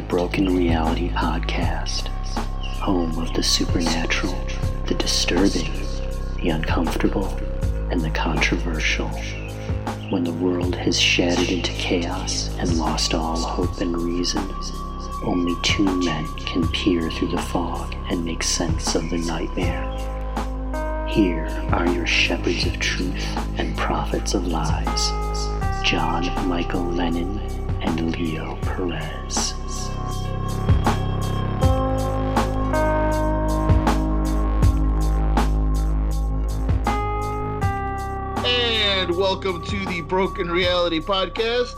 the Broken Reality Podcast, home of the supernatural, the disturbing, the uncomfortable, and the controversial. When the world has shattered into chaos and lost all hope and reason, only two men can peer through the fog and make sense of the nightmare. Here are your shepherds of truth and prophets of lies, John Michael Lennon and Leo Perez. And welcome to the Broken Reality Podcast.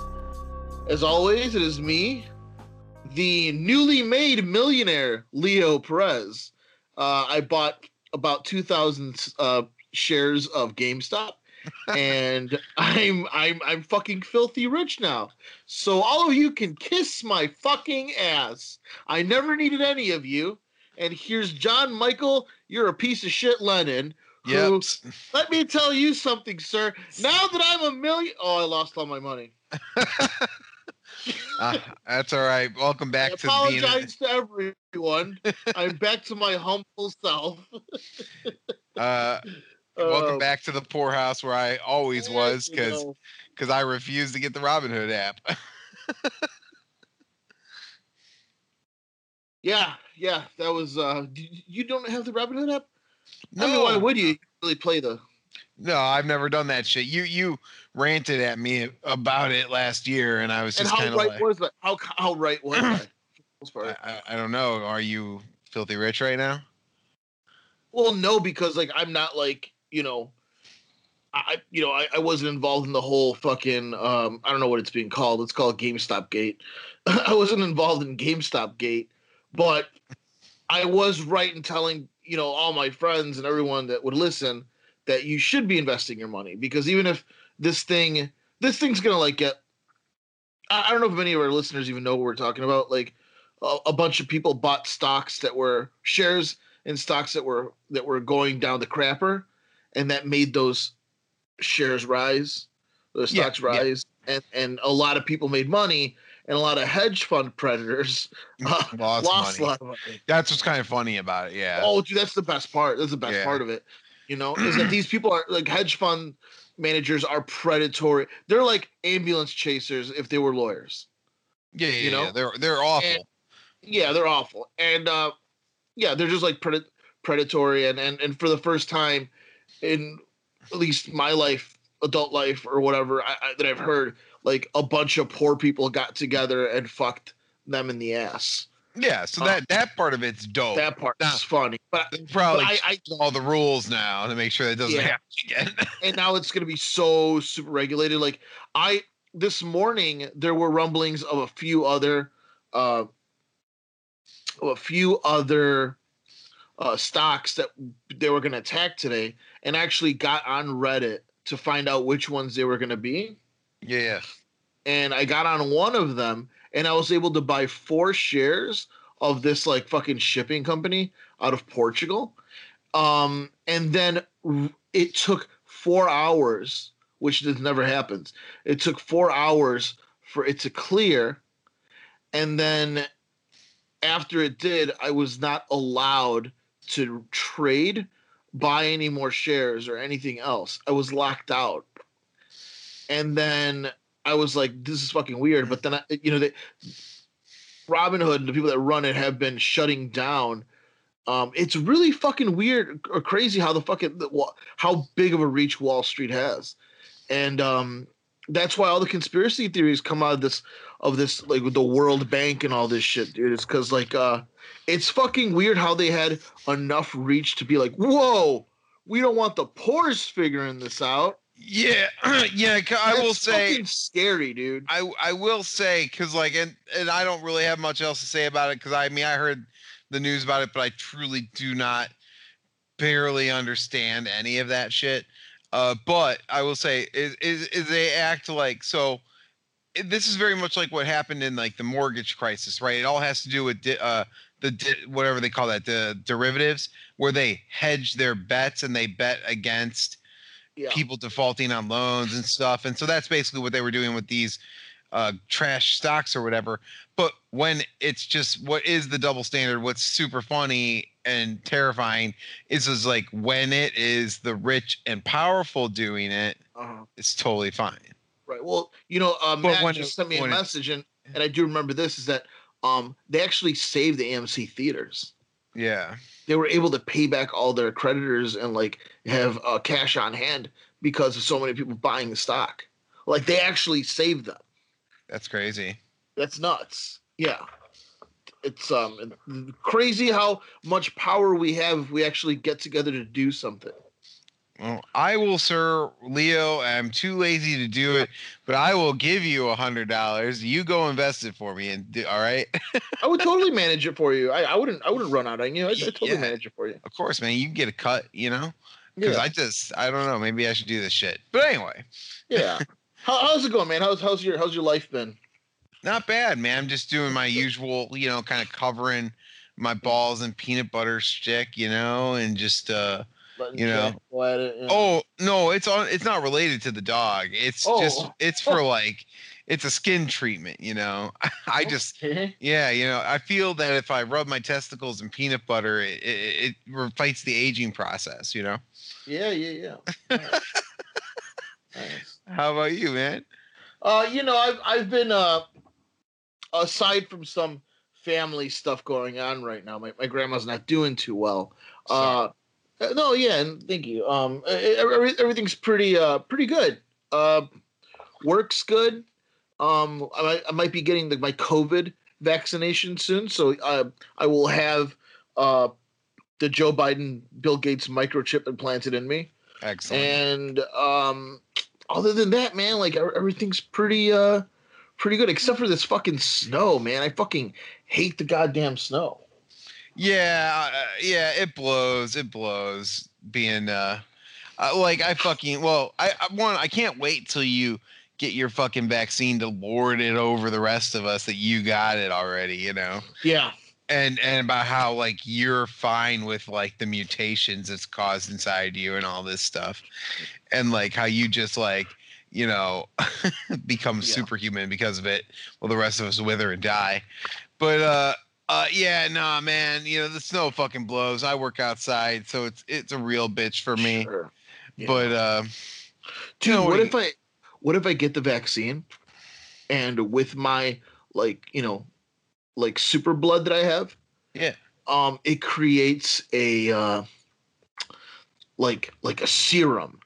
As always, it is me, the newly made millionaire, Leo Perez. Uh, I bought about 2,000 uh, shares of GameStop. and I'm I'm I'm fucking filthy rich now. So all of you can kiss my fucking ass. I never needed any of you. And here's John Michael, you're a piece of shit Lennon. Who, let me tell you something, sir. Now that I'm a million oh, I lost all my money. Uh, that's all right. Welcome I back to being. apologize to everyone. I'm back to my humble self. Uh, welcome Uh, back to the poorhouse where I always was because because I refused to get the Robinhood app. Yeah, yeah, that was. uh You don't have the Robinhood app? I mean, why would you really play the? no, I've never done that shit. You you ranted at me about it last year, and I was just kind of right like, was that? How how right was that? For the most part? I, I, I don't know. Are you filthy rich right now? Well, no, because like I'm not like you know, I you know I, I wasn't involved in the whole fucking um I don't know what it's being called. It's called GameStop Gate. I wasn't involved in GameStop Gate, but I was right in telling you know all my friends and everyone that would listen that you should be investing your money. Because even if this thing this thing's gonna like get I, don't know if many of our listeners even know what we're talking about. Like a, a bunch of people bought stocks that were shares in stocks that were that were going down the crapper, and that made those shares rise, the stocks yeah. rise, and and a lot of people made money, and a lot of hedge fund predators uh, Lost lost money. a lot of money. That's what's kind of funny about it. Yeah. Oh, dude, that's the best part. That's the best Yeah. part of it. You know, is that these people are like hedge fund managers are predatory. They're like ambulance chasers if they were lawyers. yeah, yeah, you know? yeah. They're they're awful. And- yeah, they're awful, and uh, yeah, they're just like pred- predatory, and and and for the first time in at least my life, adult life or whatever I, I, that I've heard, like a bunch of poor people got together and fucked them in the ass. yeah. So uh, that that part of it's dope. That part Nah. is funny, but probably I- I- changed all the rules now to make sure that doesn't Yeah. happen again. and now it's going to be so super regulated. Like I this morning, there were rumblings of a few other, uh, of a few other uh, stocks that they were going to attack today, and actually got on Reddit to find out which ones they were going to be. Yeah. And I got on one of them, and I was able to buy four shares of this like fucking shipping company out of Portugal. Um, and then it took four hours, which this never happens. It took four hours for it to clear, and then after it did, I was not allowed to trade, buy any more shares or anything else. I was locked out, and then I was like, "This is fucking weird." But then, I, you know, they, Robinhood and the people that run it have been shutting down. Um, it's really fucking weird or crazy how the fucking how big of a reach Wall Street has, and um, that's why all the conspiracy theories come out of this of this like the World Bank and all this shit, dude. It's because like uh, it's fucking weird how they had enough reach to be like, "Whoa, we don't want the poor's figuring this out." Yeah, yeah. I will say, scary, dude. I I will say, because like, and and I don't really have much else to say about it, because I mean, I heard the news about it, but I truly do not barely understand any of that shit. Uh, but I will say, is is, is they act like so. it- This is very much like what happened in like the mortgage crisis, right? It all has to do with di- uh, the di- whatever they call that, the derivatives, where they hedge their bets and they bet against Yeah. people defaulting on loans and stuff. And so that's basically what they were doing with these uh, trash stocks or whatever. But when it's just what is the double standard? What's super funny and terrifying is is like when it is the rich and powerful doing it, Uh-huh. it's totally fine. Right. Well, you know, uh, Matt when just sent me a message, and and I do remember this is that um they actually saved the AMC theaters. Yeah. They were able to pay back all their creditors and like have uh, cash on hand because of so many people buying the stock. Like they actually saved them. That's crazy. That's nuts. Yeah. It's um crazy how much power we have if we actually get together to do something. Well, I will, sir, Leo. I'm too lazy to do it, but I will give you a hundred dollars. You go invest it for me, and do, all right. I would totally manage it for you. I, I wouldn't I wouldn't run out on you. I'd, I'd totally Yeah. manage it for you. of course, man. You can get a cut, you know. Because Yeah. I just, I don't know. Maybe I should do this shit. But anyway, Yeah. How, how's it going, man? How's how's your how's your life been? not bad, man. I'm just doing my usual, you know, kind of covering my balls and peanut butter stick, you know, and just uh You know. It, you know? oh no, it's on it's not related to the dog. It's just Oh. it's for like it's a skin treatment, you know. I just Okay. yeah, you know, I feel that if I rub my testicles in peanut butter, it it, it fights the aging process, you know. Yeah, yeah, yeah. Nice. Nice. How about you, man? Uh, you know, I've I've been uh aside from some family stuff going on right now, my, my grandma's not doing too well. Uh uh, no, yeah, and thank you. Um every, everything's pretty uh pretty good. Uh work's good. Um I might, I might be getting the, my COVID vaccination soon, so uh, I will have uh the Joe Biden Bill Gates microchip implanted in me. Excellent. And um, other than that, man, like everything's pretty uh pretty good except for this fucking snow, man. I fucking hate the goddamn snow. Yeah, uh, yeah, it blows. It blows. Being uh, uh like I fucking well, I, I one I can't wait till you get your fucking vaccine to lord it over the rest of us that you got it already. You know, Yeah. and and about how like you're fine with like the mutations it's caused inside you and all this stuff, and like how you just like you know become Yeah. superhuman because of it. Well, the rest of us wither and die. But uh uh, yeah, nah, man. You know the snow fucking blows. I work outside, so it's it's a real bitch for me. Sure. Yeah. But uh, dude, know, what you- if I what if I get the vaccine and with my like, you know, like super blood that I have, Yeah. um, it creates a uh like like a serum,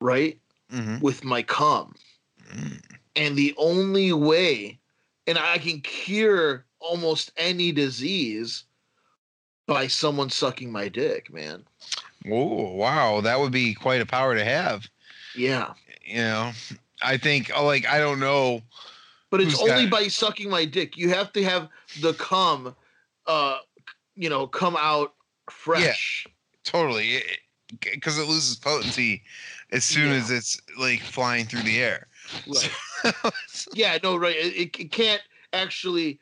right? mhm. With my cum. Mm. and the only way and i can cure almost any disease by someone sucking my dick man oh wow, that would be quite a power to have. yeah You know, I think uh, like I don't know. but it's only got- by sucking my dick you have to have the cum uh you know come out fresh Totally, because it, loses potency as soon Yeah. as it's like flying through the air. right. yeah no right it, it- it can't actually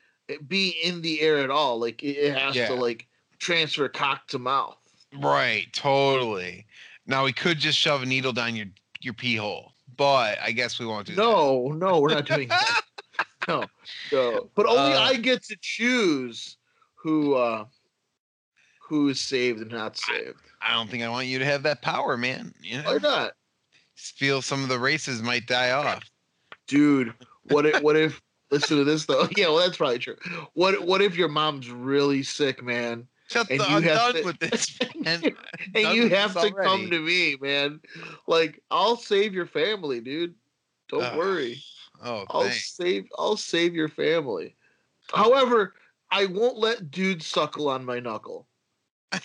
be in the air at all like it, it has Yeah. to like transfer cock to mouth right, totally. Now we could just shove a needle down your your pee hole, but I guess we won't do that. No, no, we're not doing that. no, no. But only Uh, I get to choose who uh who is saved and not saved. I don't think I want you to have that power, man. You know, Why not? Just feel some of the races might die off. Dude, what if what if listen to this though? Yeah, well that's probably true. What what if your mom's really sick, man? Shut And the, you I'm have done to- with this, man. And you have to come to me, man. Like, I'll save your family, dude. Don't Ugh, worry. Oh, I'll thanks. save I'll save your family. However, I won't let dudes suckle on my knuckle.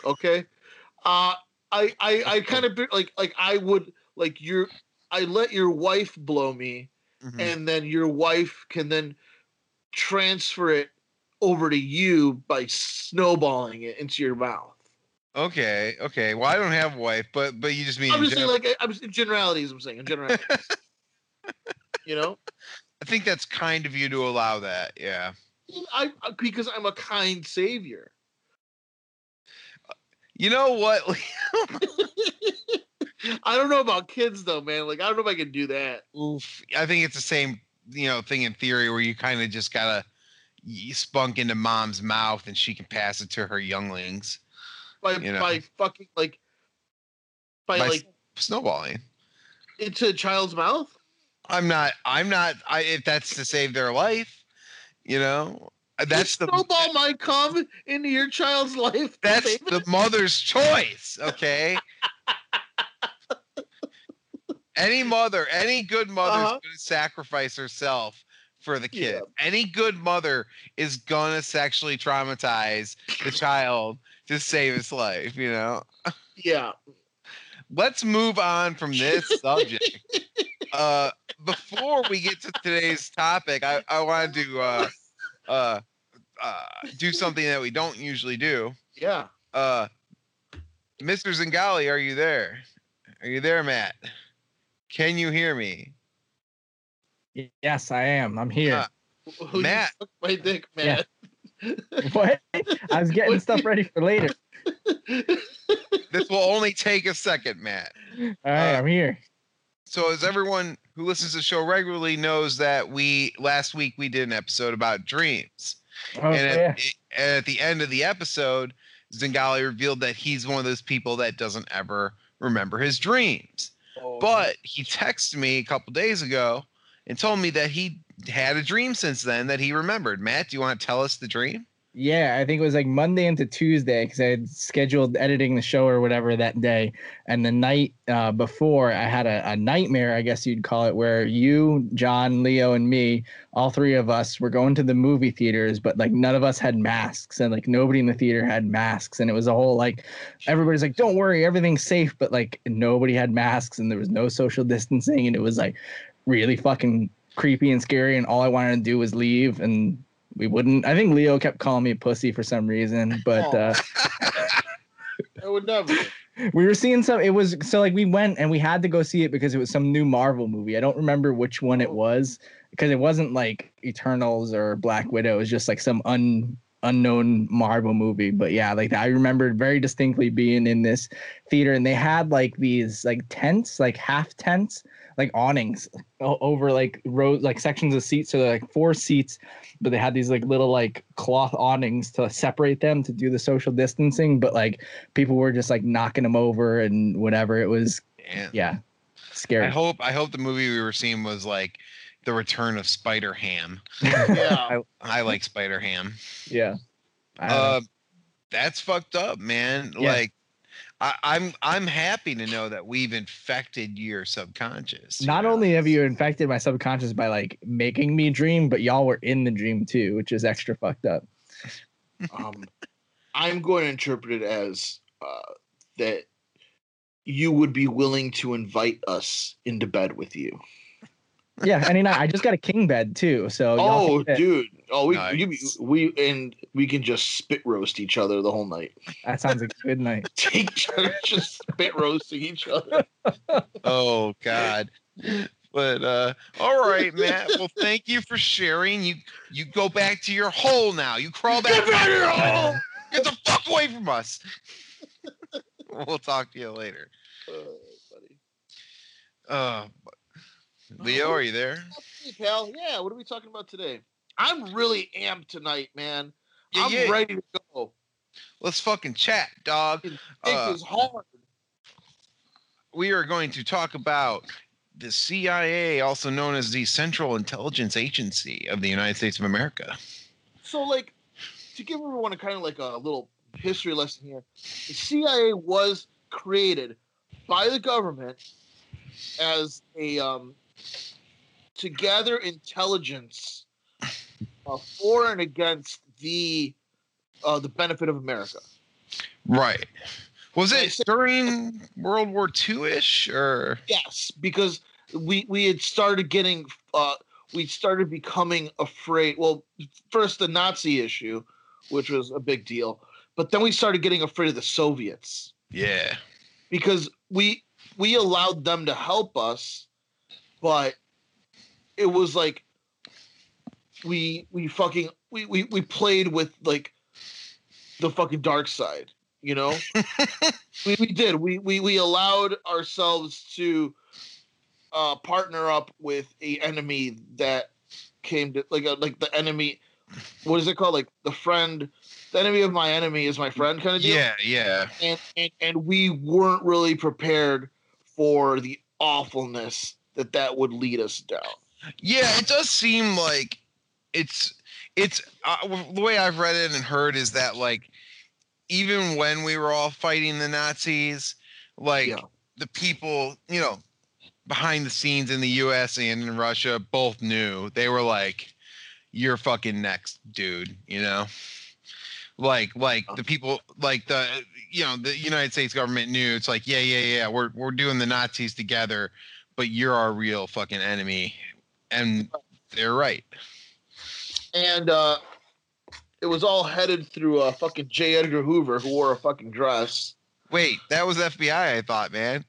Okay? uh I I I kind of like like I would like your I let your wife blow me Mhm. and then your wife can then transfer it over to you by snowballing it into your mouth. Okay, okay. Well, I don't have a wife, but but you just mean. I'm just saying like I'm just in generalities I'm saying in generalities. you know? I think that's kind of you to allow that. Yeah. I because I'm a kind savior. You know what? I don't know about kids though, man. Like I don't know if I can do that. Oof. I think it's the same you know thing in theory where you kind of just gotta spunk into mom's mouth and she can pass it to her younglings by You know. by fucking like by, By like snowballing. into a child's mouth. I'm not. I'm not. I if that's to save their life, you know, uh, that's the the snowball might come into your child's life. that's the mother's choice. Okay. Any mother, any good mother is Uh-huh. going to sacrifice herself for the kid. Yeah. Any good mother is going to sexually traumatize the child to save his life. You know. yeah. let's move on from this subject. Uh, before we get to today's topic, I, I wanted to uh, uh, uh, do something that we don't usually do. Yeah. Uh, Mr. Zingali, are you there? Are you there, Matt? Can you hear me? Yes, I am. I'm here. Uh, Matt. My dick, Yeah. what? I was getting stuff ready for later. This will only take a second, Matt. All right, Uh, I'm here. So, as everyone who listens to the show regularly knows, that we last week we did an episode about dreams. Oh, and at, yeah. and at the end of the episode, Zingali revealed that he's one of those people that doesn't ever remember his dreams. Oh, But he texted me a couple days ago and told me that he had a dream since then that he remembered. Matt, do you want to tell us the dream? Yeah, I think it was like Monday into Tuesday because I had scheduled editing the show or whatever that day. And the night uh, before, I had a, a nightmare, I guess you'd call it, where you, John, Leo, and me, all three of us, were going to the movie theaters, but like none of us had masks and like nobody in the theater had masks. And it was a whole like, everybody's like, don't worry, everything's safe. But like nobody had masks and there was no social distancing. And it was like really fucking creepy and scary. And all I wanted to do was leave. And we wouldn't. I think Leo kept calling me a pussy for some reason, but Aw. uh, I would never. we were seeing some. It was so like we went and we had to go see it because it was some new Marvel movie. I don't remember which one it was because it wasn't like Eternals or Black Widow. It was just like some un unknown Marvel movie. But yeah, like I remembered very distinctly being in this theater and they had like these like tents, like half tents, like awnings over like rows, like sections of seats. So they're like four seats, but they had these like little like cloth awnings to separate them to do the social distancing. But like people were just like knocking them over and whatever. It was And yeah, scary. I hope I hope the movie we were seeing was like the return of Spider Ham. Yeah. I like Spider Ham. yeah. I don't know. Uh, that's fucked up, man. Yeah. Like, I, I'm I'm happy to know that we've infected your subconscious. you Not know? only have you infected my subconscious by like making me dream, but y'all were in the dream too, which is extra fucked up. um, I'm going to interpret it as uh, that you would be willing to invite us into bed with you. Yeah, any night. I just got a king bed too, so Oh, dude! Oh, we you, we and we can just spit roast each other the whole night. that sounds like a good night. Take turns just spit roasting each other. Oh God. But uh all right, Matt. Well, thank you for sharing. You you go back to your hole now. You crawl back. Get back in your hole! Get the fuck away from us. we'll talk to you later. Uh, buddy. Uh Leo, are you there? Hey, pal. Yeah, what are we talking about today? I'm really amped tonight, man. Yeah, I'm yeah. ready to go. Let's fucking chat, dog. Dick Uh, is hard. we are going to talk about the CIA, also known as the Central Intelligence Agency of the United States of America. So, like, to give everyone a kind of like a little history lesson here, the CIA was created by the government as a um, to gather intelligence uh, for and against the uh, the benefit of America. Right. Was it said- during World War II ish or? Yes, because we we had started getting uh, we started becoming afraid. Well, first the Nazi issue, which was a big deal, but then we started getting afraid of the Soviets. Yeah. because we we allowed them to help us, but it was like we we fucking we we, we played with like the fucking dark side, you know? we, we did. We, we we allowed ourselves to uh partner up with a enemy that came to like a, like the enemy. What is it called? Like the friend, the enemy of my enemy is my friend kind of deal. Yeah, yeah. And, and and we weren't really prepared for the awfulness that that would lead us down. Yeah, it does seem like it's it's uh, the way I've read it and heard is that like even when we were all fighting the Nazis, like Yeah. the people, you know, behind the scenes in the US and in Russia both knew. They were like you're fucking next, dude, you know? Like like the people like the you know, the United States government knew it's like, yeah, yeah, yeah, we're we're doing the Nazis together, but you're our real fucking enemy. And they're right. And uh, it was all headed through uh, fucking J. Edgar Hoover, who wore a fucking dress. Wait, that was FBI, I thought, man.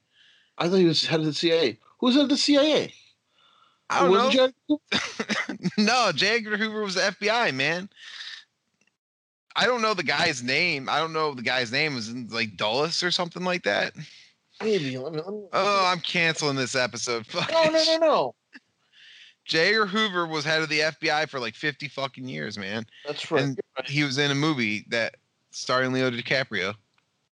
I thought he was head of the CIA. Who's head of the CIA? I don't Was know. J. No, J. Edgar Hoover was the FBI, man. I don't know the guy's name. I don't know the guy's name was like Dulles or something like that. Maybe. Let me, let me, Oh, I'm canceling this episode. Fuck no, no, no, no. J. Edgar Hoover was head of the FBI for like 50 fucking years, man. That's right. And he was in a movie that starring Leo DiCaprio.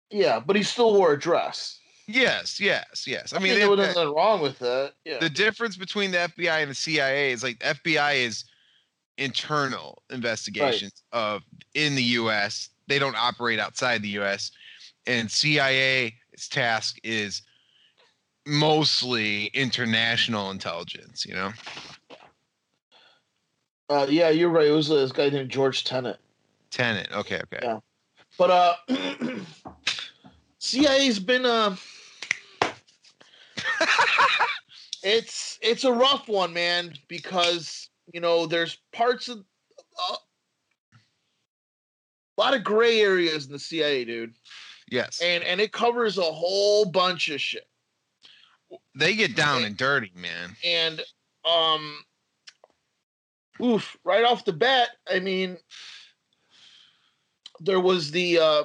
yeah, but he still wore a dress. Yes, yes, yes. I I mean, there was nothing wrong with that. Yeah. the difference between the FBI and the CIA is like FBI is internal investigations of in the US. They don't operate outside the US. And CIA's task is mostly international intelligence, you know? uh, yeah, you're right. It was this guy named George Tenet. Tenant. Okay, okay. Yeah. But uh, CIA's been uh, it's it's a rough one, man, because you know there's parts of uh, a lot of gray areas in the CIA, dude, Yes. and and it covers a whole bunch of shit. They get down and dirty, man. and um oof right off the bat i mean there was the uh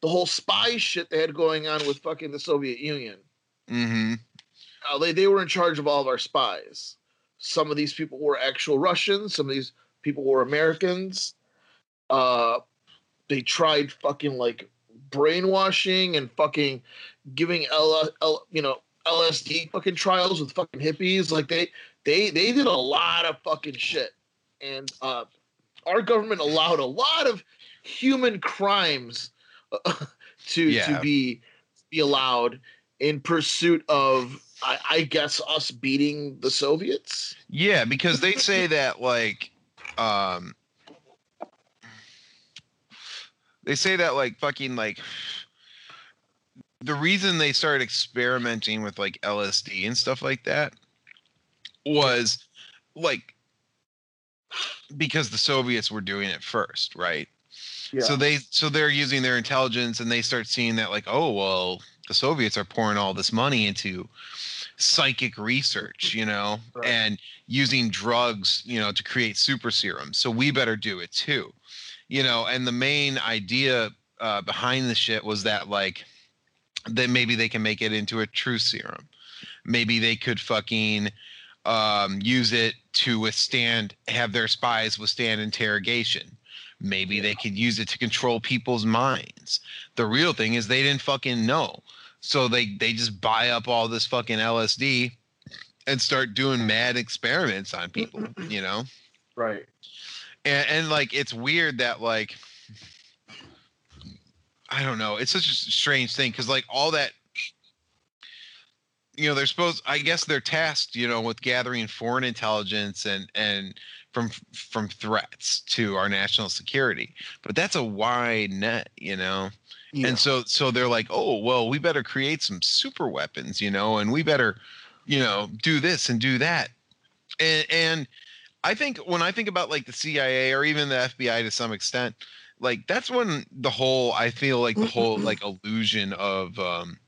the whole spy shit they had going on with fucking the soviet union Mm-hmm. uh, they, they were in charge of all of our spies some of these people were actual russians some of these people were americans uh they tried fucking like brainwashing and fucking giving L, L you know LSD fucking trials with fucking hippies like they they they did a lot of fucking shit and uh our government allowed a lot of human crimes uh, to Yeah. to be be allowed in pursuit of I, I guess us beating the Soviets. Yeah, because they say that like um they say that like fucking like the reason they started experimenting with like LSD and stuff like that was like because the Soviets were doing it first, right? Yeah. So they so they're using their intelligence and they start seeing that like, oh well, the Soviets are pouring all this money into psychic research, you know, Right. and using drugs, you know, to create super serums. So we better do it too. You know, and the main idea uh, behind the shit was that like that maybe they can make it into a true serum. Maybe they could fucking um, use it to withstand have their spies withstand interrogation. Maybe they could use it to control people's minds. The real thing is they didn't fucking know. So they they just buy up all this fucking LSD and start doing mad experiments on people, you know? right. And, and like it's weird that like i don't know it's such a strange thing because like all that you know they're supposed i guess they're tasked you know with gathering foreign intelligence and and from from threats to our national security but that's a wide net you know Yeah. and so so they're like oh well we better create some super weapons you know and we better you know do this and do that and and i think when i think about like the cia or even the fbi to some extent like that's when the whole i feel like the whole like illusion of um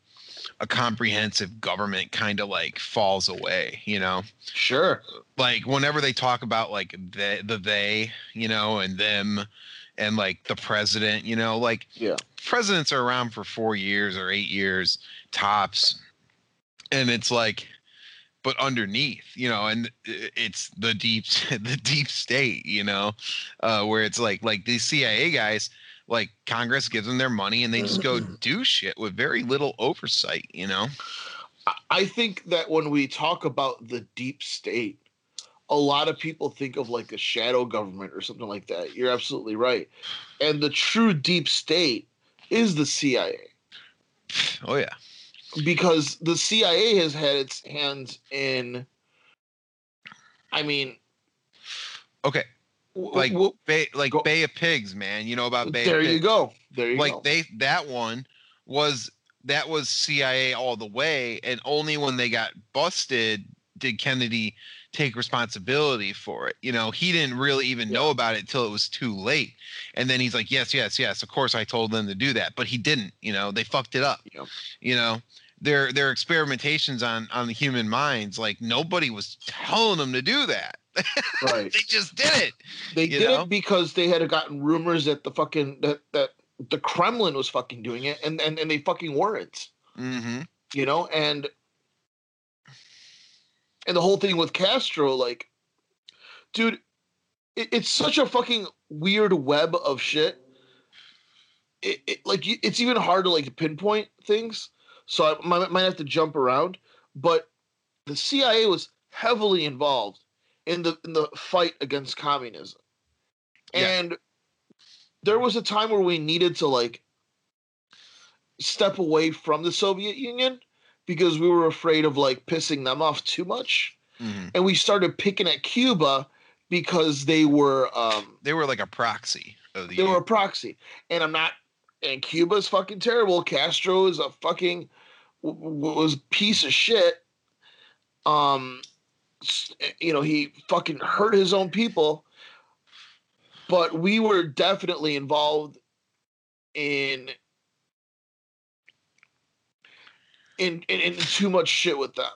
a comprehensive government kind of like falls away you know sure. like whenever they talk about like the the they you know and them and like the president you know like Yeah. presidents are around for four years or eight years tops and it's like but underneath, you know, and it's the deep the deep state, you know, uh, where it's like like these CIA guys, like Congress gives them their money and they just go do shit with very little oversight, you know. I- I think that when we talk about the deep state, a lot of people think of like a shadow government or something like that. You're absolutely right. And the true deep state is the CIA Oh yeah. Because the CIA has had its hands in I mean Okay, Like, Bay, like Go- Bay of Pigs, man. You know about Bay there of Pigs. you go. There you like go. they that one was that was CIA all the way, and only when they got busted did Kennedy take responsibility for it. You know, he didn't really even know about it till it was too late. And then he's like, "Yes, yes, yes. Of course, I told them to do that," but he didn't. You know, they fucked it up. Yep. You know, their their experimentations on on the human minds, like nobody was telling them to do that. right. They just did it. They did know? it because they had gotten rumors that the fucking that that the Kremlin was fucking doing it and and, and they fucking weren't. hmm you know and and the whole thing with castro like dude it, it's such a fucking weird web of shit it, it like it's even hard to like pinpoint things so i might, might have to jump around but the cia was heavily involved in the in the fight against communism Yeah. and there was a time where we needed to like step away from the Soviet Union because we were afraid of like pissing them off too much. hmm And we started picking at Cuba because they were um They were like a proxy of the they were a proxy. And I'm not and Cuba's fucking terrible. Castro is a fucking was piece of shit. Um you know, he fucking hurt his own people. But we were definitely involved in in in, too much shit with them.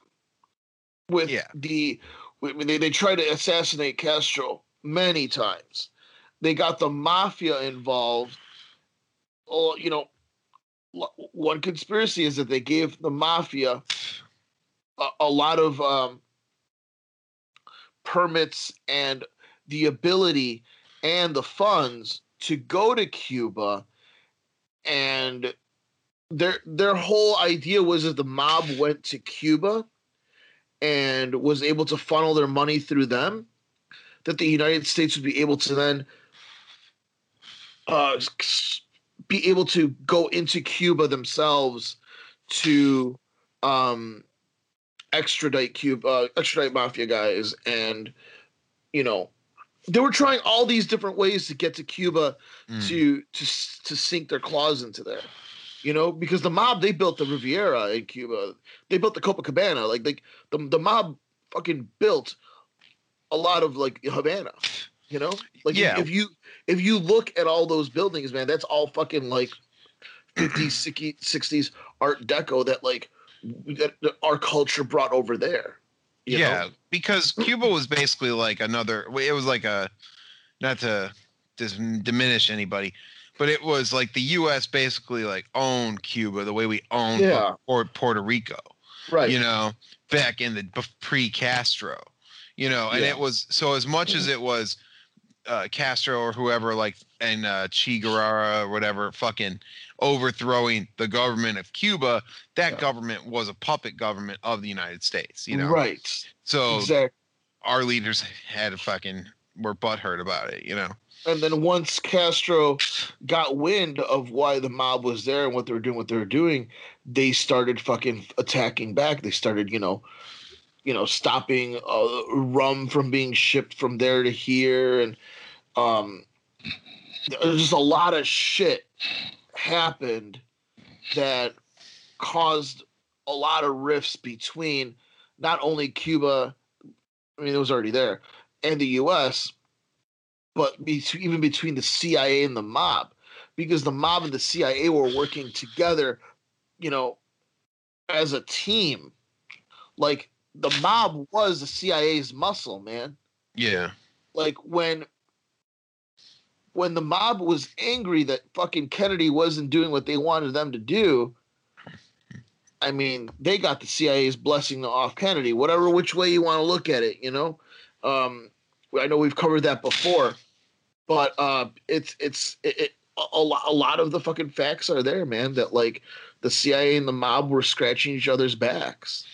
With Yeah. the I mean, they, they tried to assassinate Castro many times. They got the mafia involved. Oh, you know, one conspiracy is that they gave the mafia a, a lot of um, permits and the ability and the funds to go to Cuba, and their their whole idea was that the mob went to Cuba and was able to funnel their money through them, that the United States would be able to then uh, be able to go into Cuba themselves to um, extradite Cuba, uh, extradite mafia guys, and you know they were trying all these different ways to get to Cuba Mm. to to to sink their claws into there. You know, because the mob they built the Riviera in Cuba, they built the Copacabana. Like like the the mob fucking built a lot of like Havana. You know, like if- Yeah. if, you if you look at all those buildings, man, that's all fucking like 50s, 60s, 60s Art Deco that like that, our culture brought over there. you know? yeah, because Cuba was basically like another. It was like a, not to dis- diminish anybody, but it was like the U.S. basically like owned Cuba the way we owned Yeah. Puerto, Puerto Rico. right. You know, back in the pre-Castro. You know, and Yeah. it was so as much as it was uh, Castro or whoever like and uh, Che Guevara or whatever fucking overthrowing the government of Cuba, that Yeah. government was a puppet government of the United States. You know, right. so Exactly. our leaders had a fucking were butthurt about it, you know. And then once Castro got wind of why the mob was there and what they were doing, what they were doing, they started fucking attacking back. They started, you know, you know, stopping uh, rum from being shipped from there to here, and um, there's just a lot of shit happened that caused a lot of rifts between not only Cuba, I mean, it was already there, and the U.S but between, even between the CIA and the mob, because the mob and the CIA were working together, you know, as a team. Like the mob was the CIA's muscle, man. Yeah. Like when when the mob was angry that fucking Kennedy wasn't doing what they wanted them to do, I mean, they got the CIA's blessing off Kennedy, whatever which way you want to look at it, you know. Um, I know we've covered that before, but uh, it's it's it, it, a, lot, a lot of the fucking facts are there, man. That like the CIA and the mob were scratching each other's backs.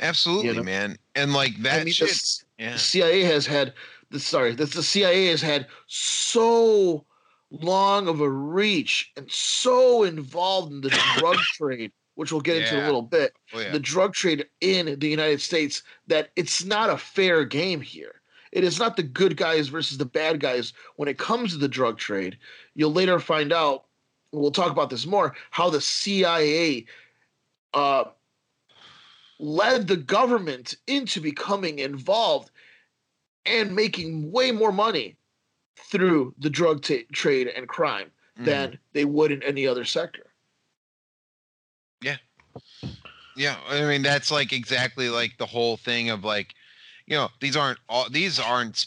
Absolutely, You know? man. And like that I mean, shit. the, Yeah. the CIA has had the sorry, the, the CIA has had so long of a reach and so involved in the drug trade, which we'll get into in a little bit. Oh, yeah. the drug trade in the United States that it's not a fair game here. It is not the good guys versus the bad guys when it comes to the drug trade. You'll later find out, and we'll talk about this more, how the CIA uh, led the government into becoming involved and making way more money through the drug ta trade and crime Mhm. than they would in any other sector. Yeah. Yeah, I mean that's like exactly like the whole thing of like, you know, these aren't all these aren't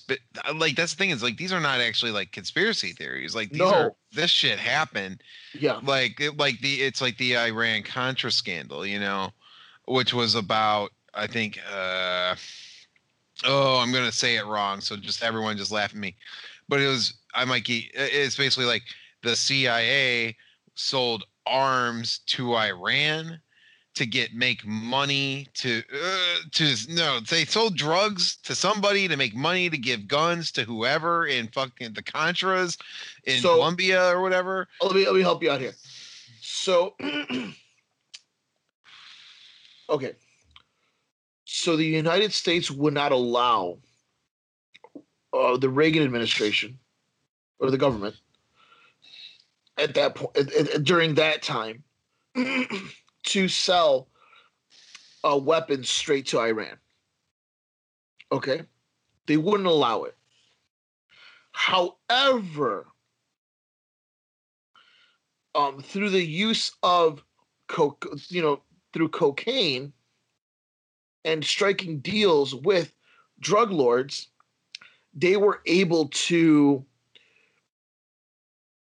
like that's the thing is like these are not actually like conspiracy theories. Like these No. are this shit happened. Yeah. Like it, like the it's like the Iran Contra scandal, you know, which was about I think uh oh I'm gonna say it wrong, so just everyone just laugh at me. But it was I might get it's basically like the CIA sold arms to Iran to get make money to uh, to no they sold drugs to somebody to make money to give guns to whoever in fucking the Contras in So- Colombia or whatever. Oh, let me let me help you out here. So, okay. So the United States would not allow uh, the Reagan administration or the government at that point at- at- during that time to sell uh, weapons straight to Iran. Okay, they wouldn't allow it. However, um, through the use of you know, through cocaine and striking deals with drug lords, they were able to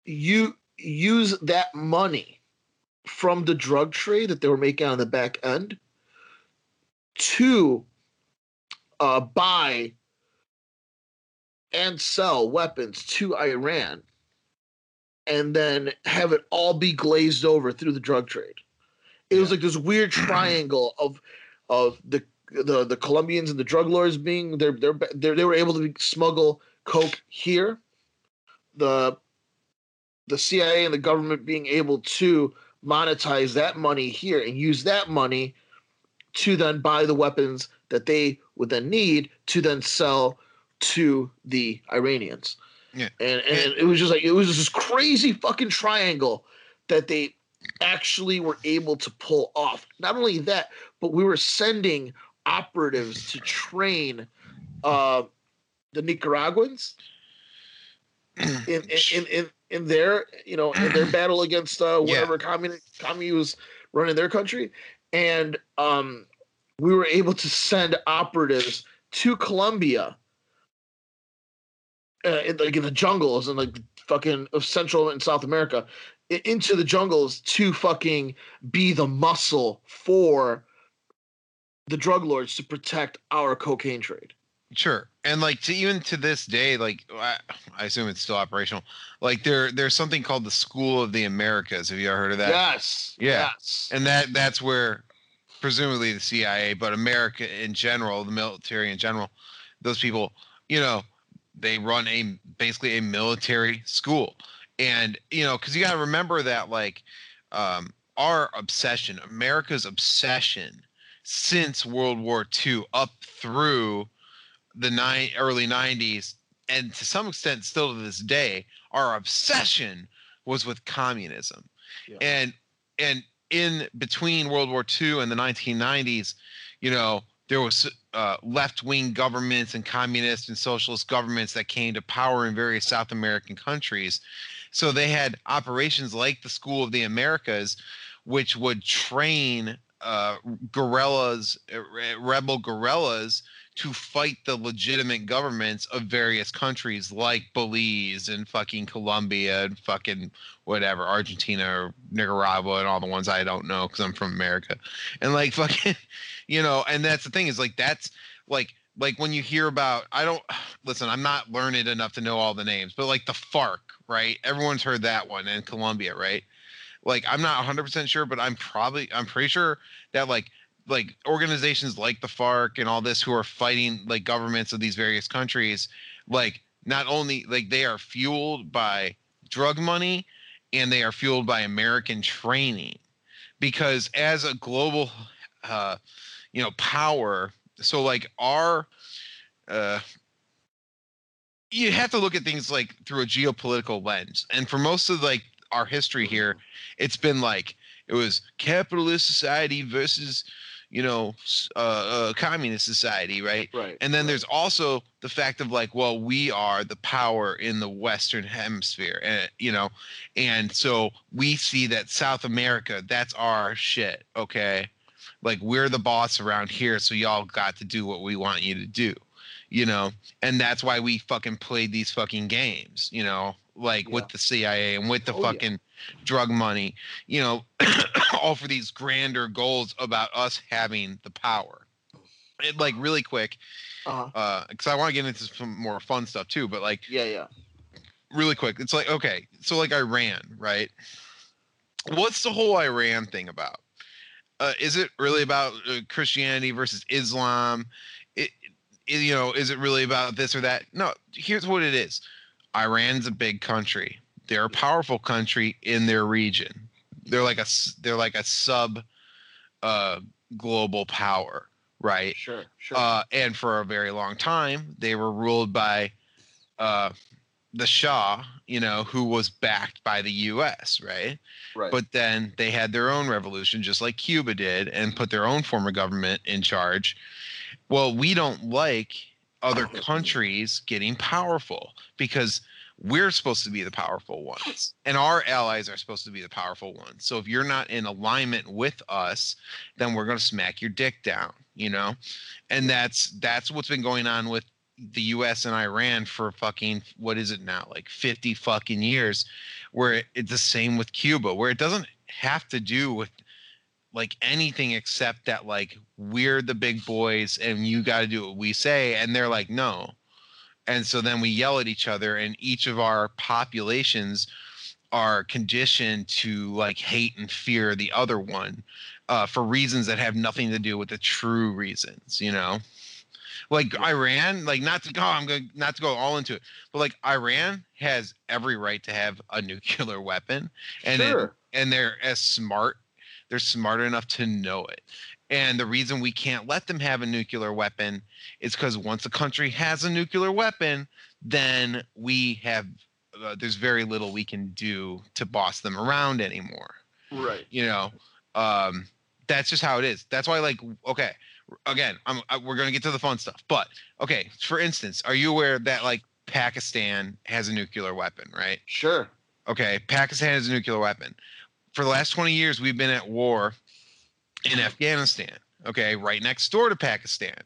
you use that money from the drug trade that they were making on the back end to uh, buy and sell weapons to Iran and then have it all be glazed over through the drug trade. It was like this weird triangle of of the the the Colombians and the drug lords being they're they're, they're they were able to smuggle coke here. The the CIA and the government being able to monetize that money here and use that money to then buy the weapons that they would then need to then sell to the Iranians. Yeah. And and it was just like it was just this crazy fucking triangle that they actually were able to pull off. Not only that, but we were sending operatives to train uh the Nicaraguans in in, in, in, in their you know in their battle against uh Yeah. whatever communist commune was running their country and um we were able to send operatives to Colombia uh, in, like in the jungles and like fucking of Central and South America into the jungles to fucking be the muscle for the drug lords to protect our cocaine trade. Sure, and like to even to this day, like I, I assume it's still operational. Like there, there's something called the School of the Americas. Have you ever heard of that? yes. Yeah. Yes. And that that's where, presumably the CIA, but America in general, the military in general, those people, you know, they run a basically a military school, and you know, because you got to remember that like, um, our obsession, America's obsession, since World War II up through the nine early 90s and to some extent still to this day our obsession was with communism Yeah. and and in between world war ii and the 1990s you know there was uh, left-wing governments and communist and socialist governments that came to power in various south american countries so they had operations like the school of the americas which would train uh, guerrillas uh, rebel guerrillas to fight the legitimate governments of various countries like Belize and fucking Colombia and fucking whatever, Argentina or Nicaragua and all the ones I don't know because I'm from America. And like fucking, you know, and that's the thing is like that's like like when you hear about I don't listen, I'm not learned enough to know all the names, but like the FARC, right? Everyone's heard that one in Colombia, right? Like I'm not 100% sure, but I'm probably I'm pretty sure that like like organizations like the FARC and all this who are fighting like governments of these various countries, like not only like they are fueled by drug money and they are fueled by American training. Because as a global uh you know power, so like our uh you have to look at things like through a geopolitical lens. And for most of like our history here, it's been like it was capitalist society versus you know uh, uh, communist society right Right. and then right. there's also the fact of like well we are the power in the western hemisphere and you know and so we see that south america that's our shit okay like we're the boss around here so y'all got to do what we want you to do you know and that's why we fucking played these fucking games you know like with the cia and with the Oh, yeah. fucking drug money you know all for these grander goals about us having the power. It, like really quick Uh-huh. uh because i want to get into some more fun stuff too but like Yeah, yeah. really quick it's like okay so like iran right? What's the whole iran thing about? Uh, is it really about uh, christianity versus islam? It, it, you know is it really about this or that? No here's what it is. Iran's a big country. They're a powerful country in their region they're like a they're like a sub uh global power right Sure, sure. uh, and for a very long time, they were ruled by uh, the Shah, you know, who was backed by the U.S. Right, right. but then they had their own revolution, just like Cuba did, and put their own form of government in charge. Well, we don't like other countries getting powerful because we're supposed to be the powerful ones and our allies are supposed to be the powerful ones. So if you're not in alignment with us then we're going to smack your dick down you know? And that's that's what's been going on with the US and Iran for fucking what is it now like 50 fucking years where it, it's the same with Cuba where it doesn't have to do with like anything except that like we're the big boys and you got to do what we say and they're like no and so then we yell at each other and each of our populations are conditioned to like hate and fear the other one uh, for reasons that have nothing to do with the true reasons you know? Like iran like not to go i'm going not to go all into it but like iran has every right to have a nuclear weapon and it- and they're as smart they're smart enough to know it and the reason we can't let them have a nuclear weapon is because once a country has a nuclear weapon then we have uh, there's very little we can do to boss them around anymore right. you know um that's just how it is that's why like okay again i'm I, we're gonna get to the fun stuff but okay for instance are you aware that like pakistan has a nuclear weapon right Sure. okay, Pakistan has a nuclear weapon. For the last 20 years, we've been at war in Afghanistan, okay, right next door to Pakistan.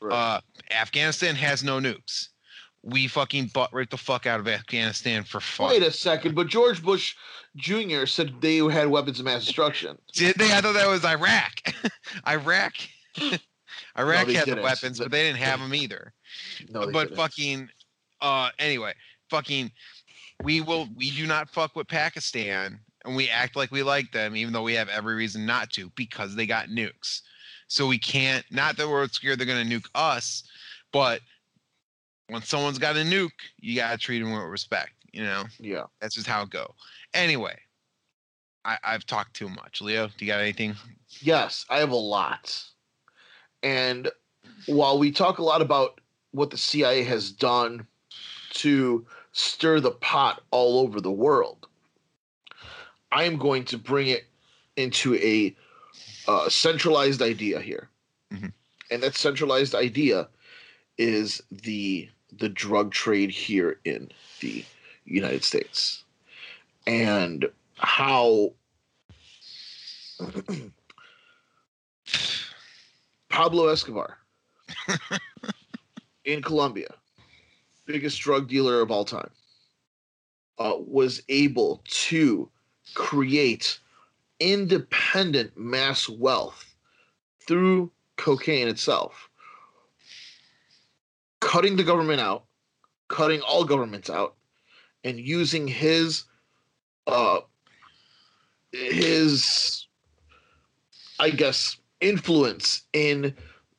Right. Uh, Afghanistan has no nukes. We fucking butt right the fuck out of Afghanistan for fun. Wait a second, but George Bush Jr. said they had weapons of mass destruction. Did they? I thought that was Iraq. Iraq. Iraq they had the weapons, but they didn't have them either. No, but didn't. fucking uh anyway fucking we will we do not fuck with pakistan and we act like we like them even though we have every reason not to because they got nukes. So we can't not that we're scared they're going to nuke us but when someone's got a nuke you got to treat them with respect you know? Yeah. that's just how it go. Anyway I, i've talked too much. Leo do you got anything? Yes, I have a lot. And while we talk a lot about what the CIA has done to stir the pot all over the world, I am going to bring it into a uh, centralized idea here. Mhm. And that centralized idea is the the drug trade here in the United States. And how Pablo Escobar in Colombia, biggest drug dealer of all time, uh, was able to create independent mass wealth through cocaine itself, cutting the government out, cutting all governments out, and using his uh his I guess influence in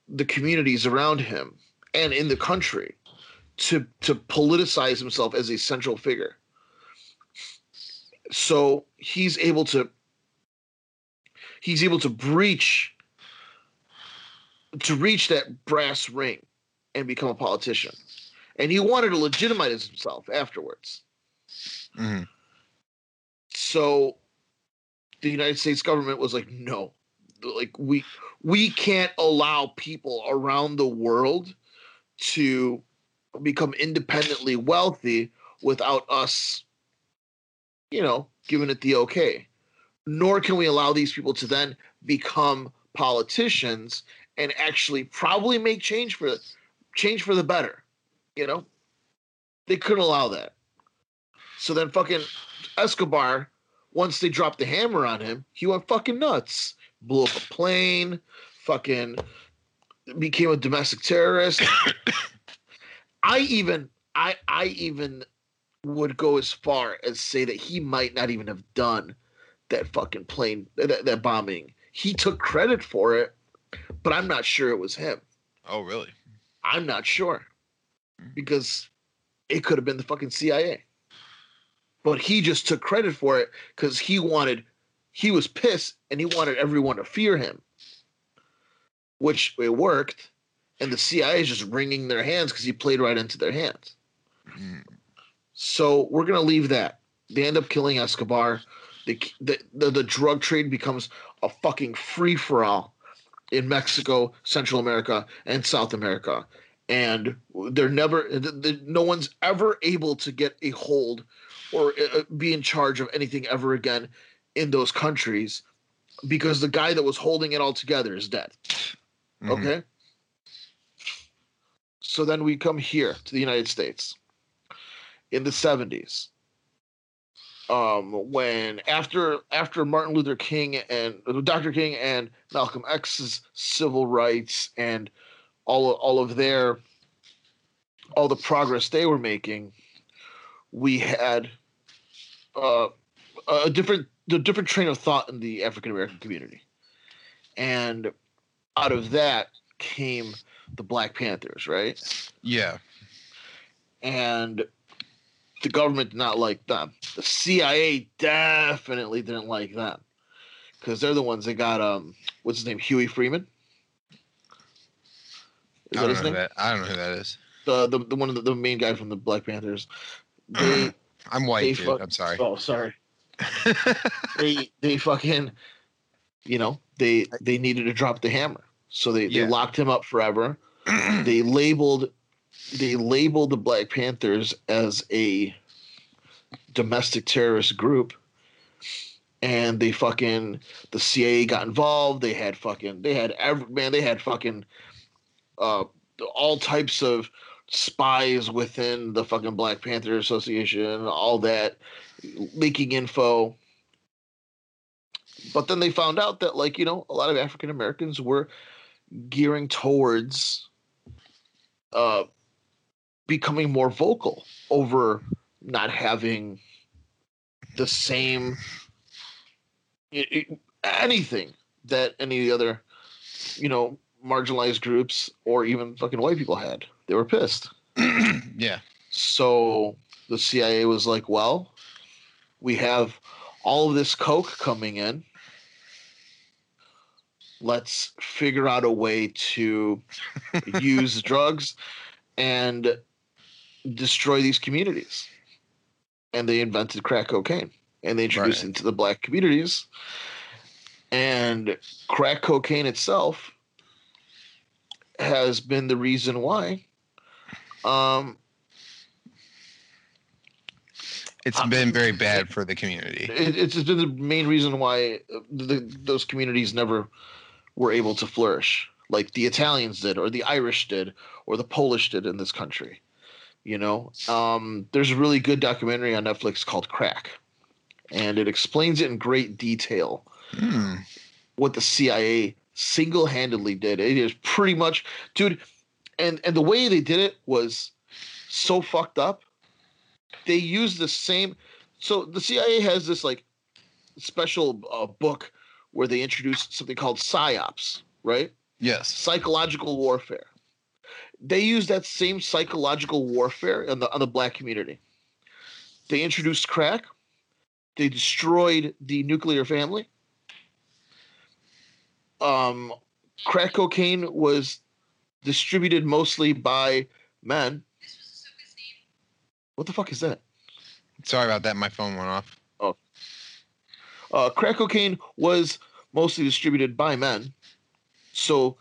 the communities around him and in the country to to politicize himself as a central figure. So he's able to he's able to breach to reach that brass ring and become a politician. And he wanted to legitimize himself afterwards. Mhm. So the United States government was like, no, like we we can't allow people around the world to become independently wealthy without us, you know, giving it the okay. Nor can we allow these people to then become politicians and actually probably make change for change for the better. You know, they couldn't allow that. So then, fucking Escobar, once they dropped the hammer on him, he went fucking nuts. Blew up a plane, fucking became a domestic terrorist. I even I I even would go as far as say that he might not even have done that fucking plane that, that bombing. He took credit for it, but I'm not sure it was him. Oh, really? I'm not sure because it could have been the fucking CIA. But he just took credit for it because he wanted, he was pissed and he wanted everyone to fear him, which it worked. And the CIA is just wringing their hands because he played right into their hands. Mm. So we're gonna leave that. They end up killing Escobar. The the the, the drug trade becomes a fucking free for all in Mexico, Central America, and South America, and they're never. No one's ever able to get a hold or uh, be in charge of anything ever again in those countries because the guy that was holding it all together is dead. Mhm. Okay. So then we come here to the United States in the 70s. Um, when after after Martin Luther King and Dr. King and Malcolm X's civil rights and all all of their all the progress they were making, we had uh, a different the different train of thought in the African American community, and out of that came the Black Panthers, right? Yeah. And the government did not like them. The CIA definitely didn't like them because they're the ones that got um what's his name Huey Freeman. Is I don't, his know name? that, I don't know who that is. The, the the one of the, the main guy from the Black Panthers. They I'm white, dude. fuck- I'm sorry. oh sorry they they fucking you know they they needed to drop the hammer so they, Yeah. they locked him up forever they labeled they labeled the black panthers as a domestic terrorist group and they fucking the cia got involved. They had fucking they had every man they had fucking uh all types of spies within the fucking black panther association all that leaking info. But then they found out that like you know a lot of african americans were gearing towards uh becoming more vocal over not having the same i- i- anything that any of the other you know marginalized groups or even fucking white people had they were pissed yeah. so the CIA was like, well, we have all of this coke coming in. Let's figure out a way to use drugs and destroy these communities. And they invented crack cocaine and they introduced Right. it into the black communities. And crack cocaine itself has been the reason why um, It's Uh, been very bad for the community. it, it's been the main reason why uh, the, those communities never were able to flourish like the Italians did, or the Irish did, or the Polish did in this country. You know, um, there's a really good documentary on Netflix called Crack, and it explains it in great detail Hmm. what the CIA single-handedly did. It is pretty much, dude, and and the way they did it was so fucked up. They used the same. So the CIA has this like special uh, book where they introduced something called psyops, right? Yes. Psychological warfare. They use that same psychological warfare on the on the black community. They introduced crack. They destroyed the nuclear family. Um, crack cocaine was distributed mostly by men. What the fuck is that? Sorry about that. My phone went off. Uh, crack cocaine was mostly distributed by men, so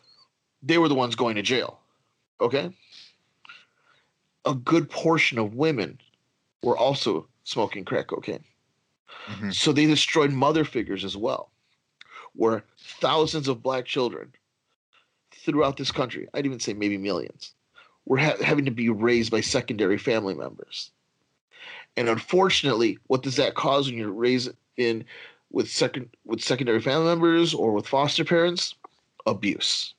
they were the ones going to jail. Okay. A good portion of women were also smoking crack cocaine. Mhm. So they destroyed mother figures as well, where thousands of black children throughout this country, I'd even say maybe millions, were ha- having to be raised by secondary family members. And unfortunately, what does that cause when you're raised in with second with secondary family members or with foster parents? Abuse.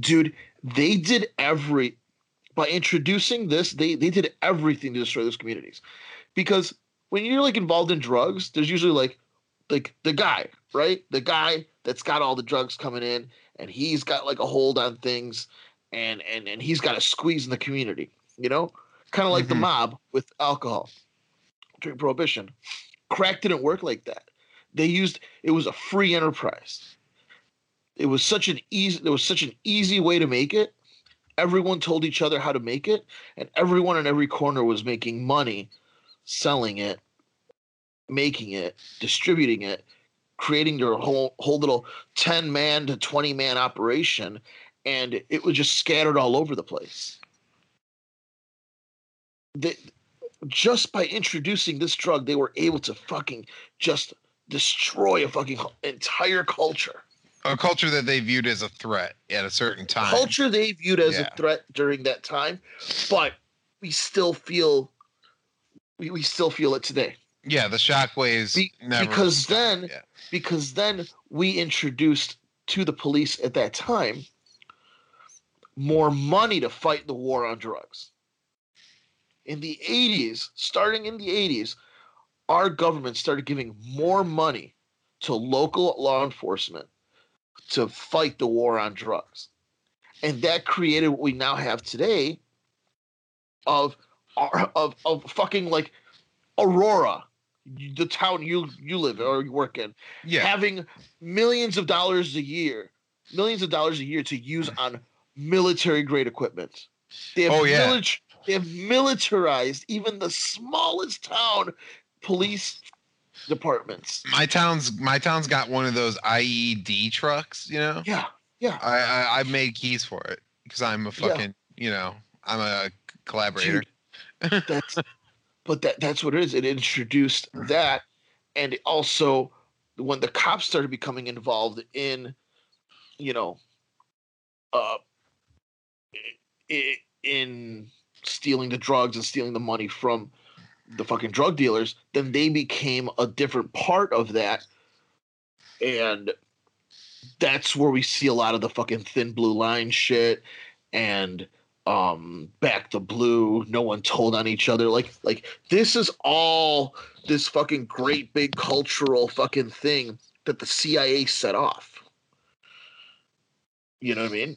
Dude, they did every by introducing this, they they did everything to destroy those communities. Because when you're like involved in drugs, there's usually like like the guy, right? The guy that's got all the drugs coming in and he's got like a hold on things and and and he's got a squeeze in the community, you know? Kind of like the Mhm. mob with alcohol during prohibition. Crack didn't work like that. They used it was a free enterprise. It was such an easy there was such an easy way to make it. Everyone told each other how to make it, and everyone in every corner was making money selling it, making it, distributing it, creating their whole whole little 10 man to 20 man operation, and it was just scattered all over the place. They, just by introducing this drug, they were able to fucking just destroy a fucking entire culture. A culture that they viewed as a threat at a certain time. Culture they viewed as Yeah. a threat during that time, but we still feel we, we still feel it today. Yeah, the shockwaves. Be- never because then- yeah. because then we introduced to the police at that time more money to fight the war on drugs. In the 80s, starting in the 80s, our government started giving more money to local law enforcement to fight the war on drugs. And that created what we now have today of uh, of of fucking like Aurora, the town you you live or you work in, yeah. having millions of dollars a year, millions of dollars a year to use on military grade equipment. They have Oh, yeah. milit- they have militarized even the smallest town police departments. my town's my town's got one of those IED trucks. You know, Yeah, yeah. I I, I made keys for it because I'm a Yeah. fucking you know I'm a collaborator. Dude, that's but that that's what it is. It introduced that, and it also when the cops started becoming involved in, you know, uh, in stealing the drugs and stealing the money from the fucking drug dealers, then they became a different part of that, and that's where we see a lot of the fucking thin blue line shit and um back to blue no one told on each other. Like like this is all this fucking great big cultural fucking thing that the CIA set off. You know what i mean?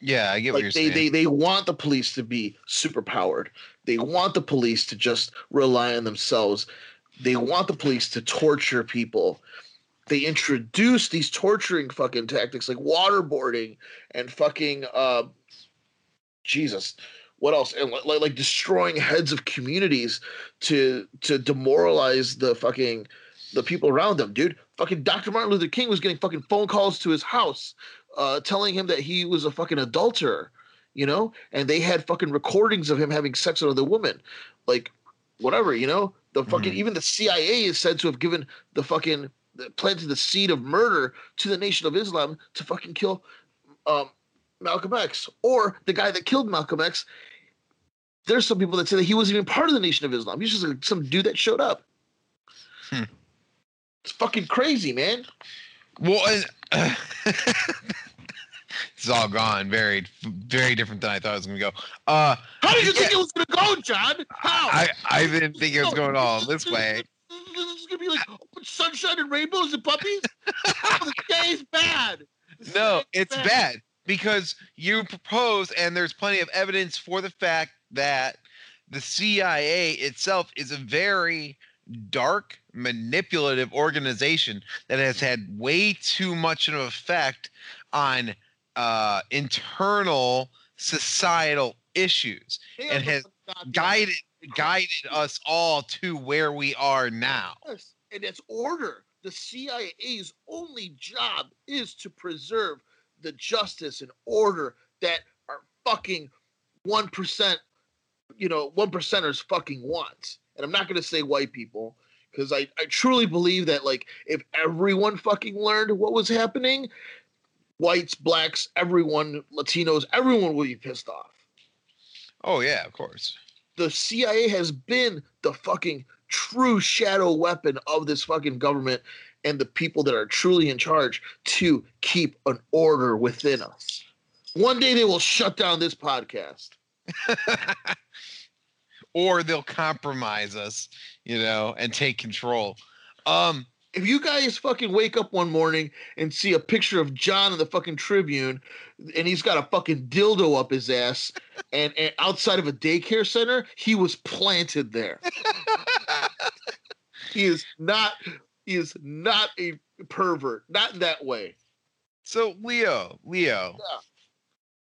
Yeah, I get what like you're they, saying. they they want the police to be super powered they want the police to just rely on themselves. They want the police to torture people. They introduce these torturing fucking tactics like waterboarding and fucking uh jesus what else? And like, like destroying heads of communities to to demoralize the fucking the people around them dude. Fucking dr martin luther king was getting fucking phone calls to his house uh telling him that he was a fucking adulterer you know and they had fucking recordings of him having sex with other women like whatever you know the fucking Mhm. even the cia is said to have given the fucking planted the seed of murder to the Nation of Islam to fucking kill um, Malcolm X, or the guy that killed Malcolm X. There's some people that say that he wasn't even part of the Nation of Islam. He's just like some dude that showed up. Hmm. It's fucking crazy, man. Well, uh, it's all gone. Very, very different than I thought it was gonna go. Uh, How did you Yeah. think it was gonna go, John? How? I, I didn't think it was going all this way. This is gonna be like sunshine and rainbows and puppies. oh, the is bad. The No, is it's bad because you propose, and there's plenty of evidence for the fact that the CIA itself is a very dark, manipulative organization that has had way too much of an effect on uh, internal societal issues They and has guided guided us all to where we are now. Yes, and it's order. The CIA's only job is to preserve the justice and order that are fucking one percent, you know, one percenters fucking wants. And I'm not gonna say white people because I, I truly believe that like if everyone fucking learned what was happening, whites, blacks, everyone, Latinos, everyone will be pissed off Oh yeah, of course. the CIA has been the fucking true shadow weapon of this fucking government and the people that are truly in charge to keep an order within us. One day they will shut down this podcast. or they'll compromise us, you know, and take control. Um, If you guys fucking wake up one morning and see a picture of John in the fucking Tribune and he's got a fucking dildo up his ass and, and outside of a daycare center, he was planted there. He is not he is not a pervert. Not in that way. so Leo, Leo,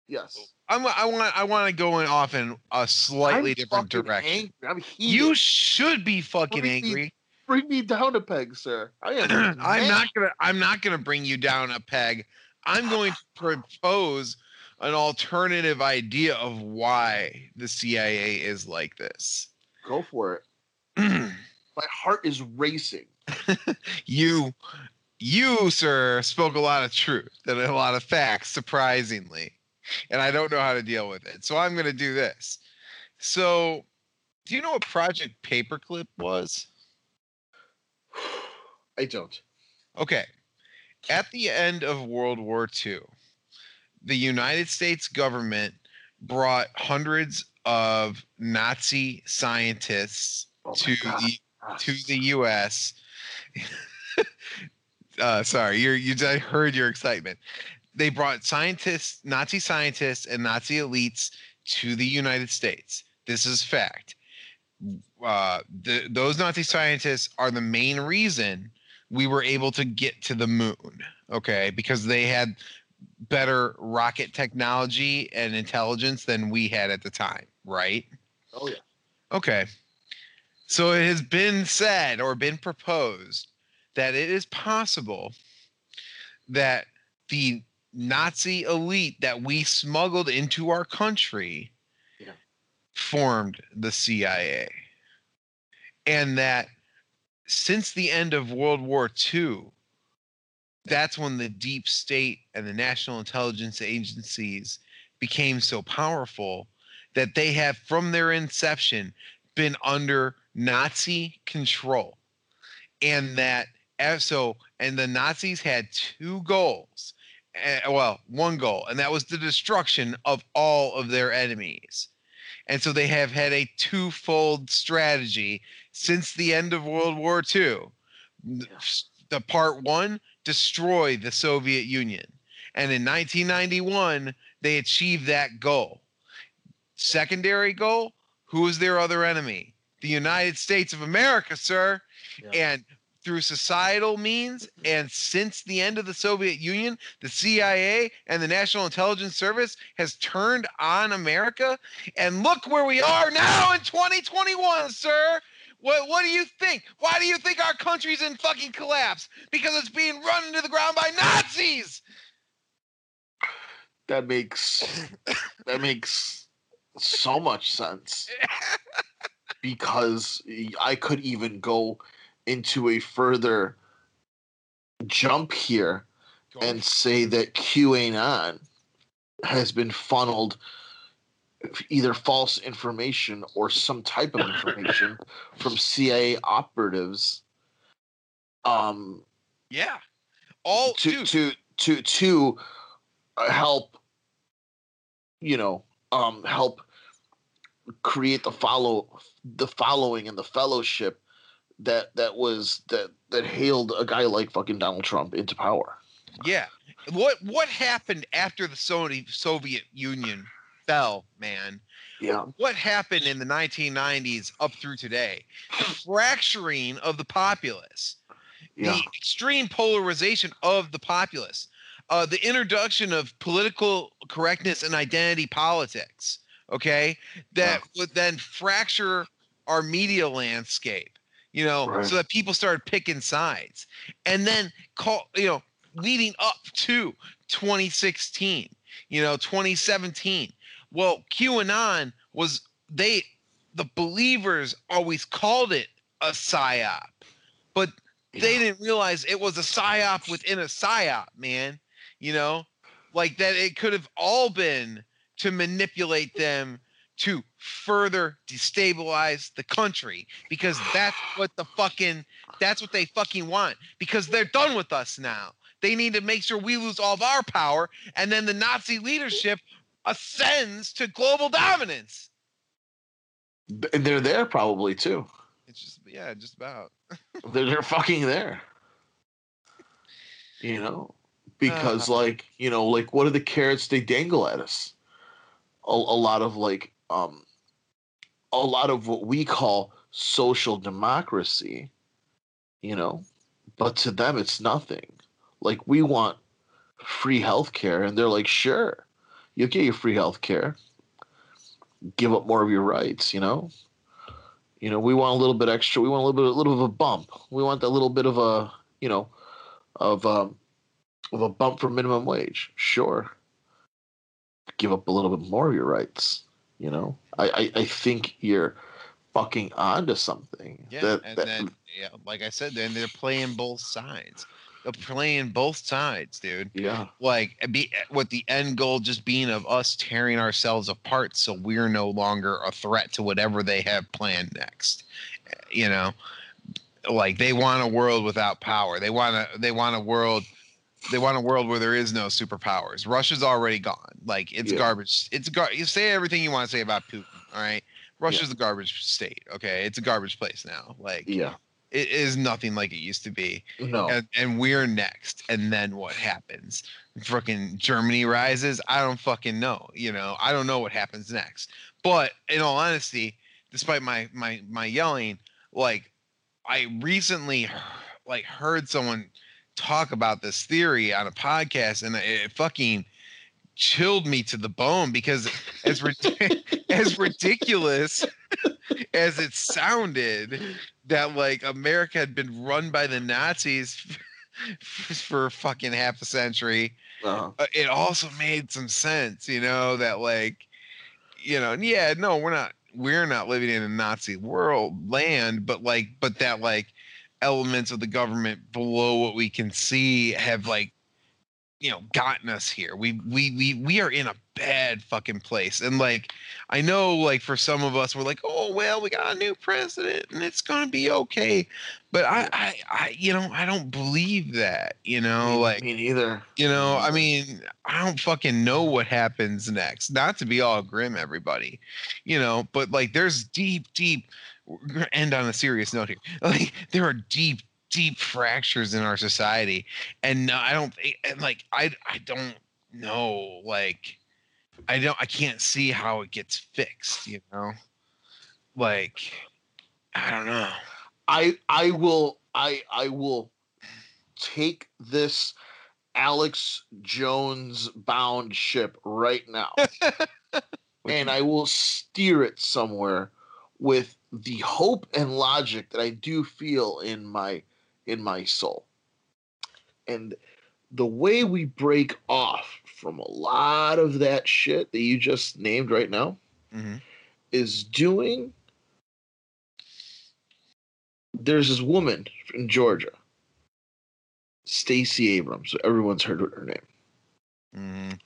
Yes. I'm, I want I want to go in off in a slightly I'm different direction. Angry. I'm heated. You should be fucking angry. Bring me down a peg, sir. I am. I'm not gonna I'm not gonna bring you down a peg. I'm going to propose an alternative idea of why the CIA is like this. Go for it. My heart is racing. you you sir spoke a lot of truth and a lot of facts surprisingly and i don't know how to deal with it so i'm going to do this so do you know what project paperclip was I don't. okay at the end of world war ii the united states government brought hundreds of nazi scientists Oh to God. the to the U.S. uh, sorry, you're, you. I heard your excitement. They brought scientists, Nazi scientists, and Nazi elites to the United States. This is fact. Uh, the, those Nazi scientists are the main reason we were able to get to the moon. Okay, because they had better rocket technology and intelligence than we had at the time. Right. Oh yeah. Okay. So it has been said or been proposed that it is possible that the Nazi elite that we smuggled into our country Yeah. formed the CIA. And that since the end of World War II, that's when the deep state and the national intelligence agencies became so powerful that they have, from their inception, been under Nazi control. And that, so, and the Nazis had two goals. Uh, well, one goal, and that was the destruction of all of their enemies. And so they have had a twofold strategy since the end of World War II. The- The part one, destroy the Soviet Union. And in 1991, they achieved that goal. Secondary goal, who was their other enemy? The United States of America, sir. Yeah. And through societal means mm-hmm. and since the end of the Soviet Union, the CIA and the National Intelligence Service has turned on America. And look where we are now in 2021, sir. What, what do you think? Why do you think our country's in fucking collapse? Because it's being run into the ground by Nazis. That makes that makes so much sense. Because I could even go into a further jump here and say that QAnon has been funneled either false information or some type of information from CIA operatives um yeah. All to dude, to to to uh, help you know um help create the follow the following and the fellowship that that was that that hailed a guy like fucking Donald Trump into power. Yeah. What what happened after the Sony Soviet Union fell, man? Yeah. What happened in the 1990s up through today? The fracturing of the populace, Yeah. the extreme polarization of the populace, uh, the introduction of political correctness and identity politics. Okay, that would then fracture our media landscape. You know, Right. so that people started picking sides, and then call you know leading up to 2016, you know, 2017. Well, QAnon was they the believers always called it a psyop, but they Yeah. didn't realize it was a psyop within a psyop, man. You know, like that it could have all been to manipulate them to further destabilize the country because that's what the fucking that's what they fucking want because they're done with us now. They need to make sure we lose all of our power and then the Nazi leadership ascends to global dominance. And they're there probably too. It's just yeah, just about. They're, they're fucking there. You know, because Uh. like you know, like what are the carrots they dangle at us? A, a lot of like um, a lot of what we call social democracy. You know, but to them it's nothing. Like we want free healthcare, and they're like, sure, you'll get your free healthcare. Give up more of your rights. You know. You know, we want a little bit extra. We want a little bit, a little bit of a bump. We want that little bit of a, you know, of um, of a bump for minimum wage. Sure. Give up a little bit more of your rights. You know, I I, I think you're fucking onto something. Yeah, that, and that- then yeah, like I said, then they're playing both sides. They're playing both sides, dude. yeah, Like eh, be eh, with the end goal just being of us tearing ourselves apart, so we're no longer a threat to whatever they have planned next. Eh, you know, like they want a world without power. They want a they want a world. They want a world where there is no superpowers. Russia's already gone. Like it's Yeah. garbage. It's gar. You say everything you want to say about Putin. All right. Russia's a garbage state. Okay, it's a garbage place now. Like yeah. it is nothing like it used to be No, and, and we're next and then what happens fucking germany rises i don't fucking know you know i don't know what happens next but in all honesty despite my my my yelling like i recently like heard someone talk about this theory on a podcast and it fucking chilled me to the bone because as as ridiculous as it sounded that like America had been run by the Nazis for fucking half a century. uh, Uh, It also made some sense, you know, that like, you know, yeah, no, we're not, we're not living in a Nazi world land, but like, but that like elements of the government below what we can see have like, you know, gotten us here. We we we we are in a bad fucking place, and like, I know, like for some of us, we're like, oh well, we got a new president, and it's gonna be okay. But I, I, I, you know, I don't believe that. You know, me, like, me neither. you know, I mean, I don't fucking know what happens next. Not to be all grim, everybody, you know, but like, there's deep, deep. We're gonna end on a serious note here. Like, there are deep, deep fractures in our society, and I don't, and like, I, I don't know, like. I don't I can't see how it gets fixed, you know? Like I don't know. I I will I I will take this Alex Jones bound ship right now. and I will steer it somewhere with the hope and logic that I do feel in my in my soul. And the way we break off from a lot of that shit that you just named right now Mhm. is doing there's this woman in Georgia Stacey Abrams, everyone's heard her name, Mhm.